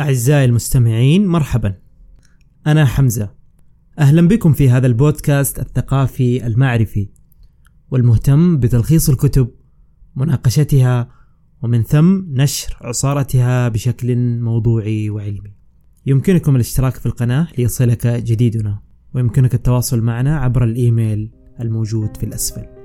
أعزائي المستمعين مرحبا. أنا حمزة. أهلا بكم في هذا البودكاست الثقافي المعرفي والمهتم بتلخيص الكتب مناقشتها ومن ثم نشر عصارتها بشكل موضوعي وعلمي. يمكنكم الاشتراك في القناة ليصلك جديدنا ويمكنك التواصل معنا عبر الإيميل الموجود في الأسفل.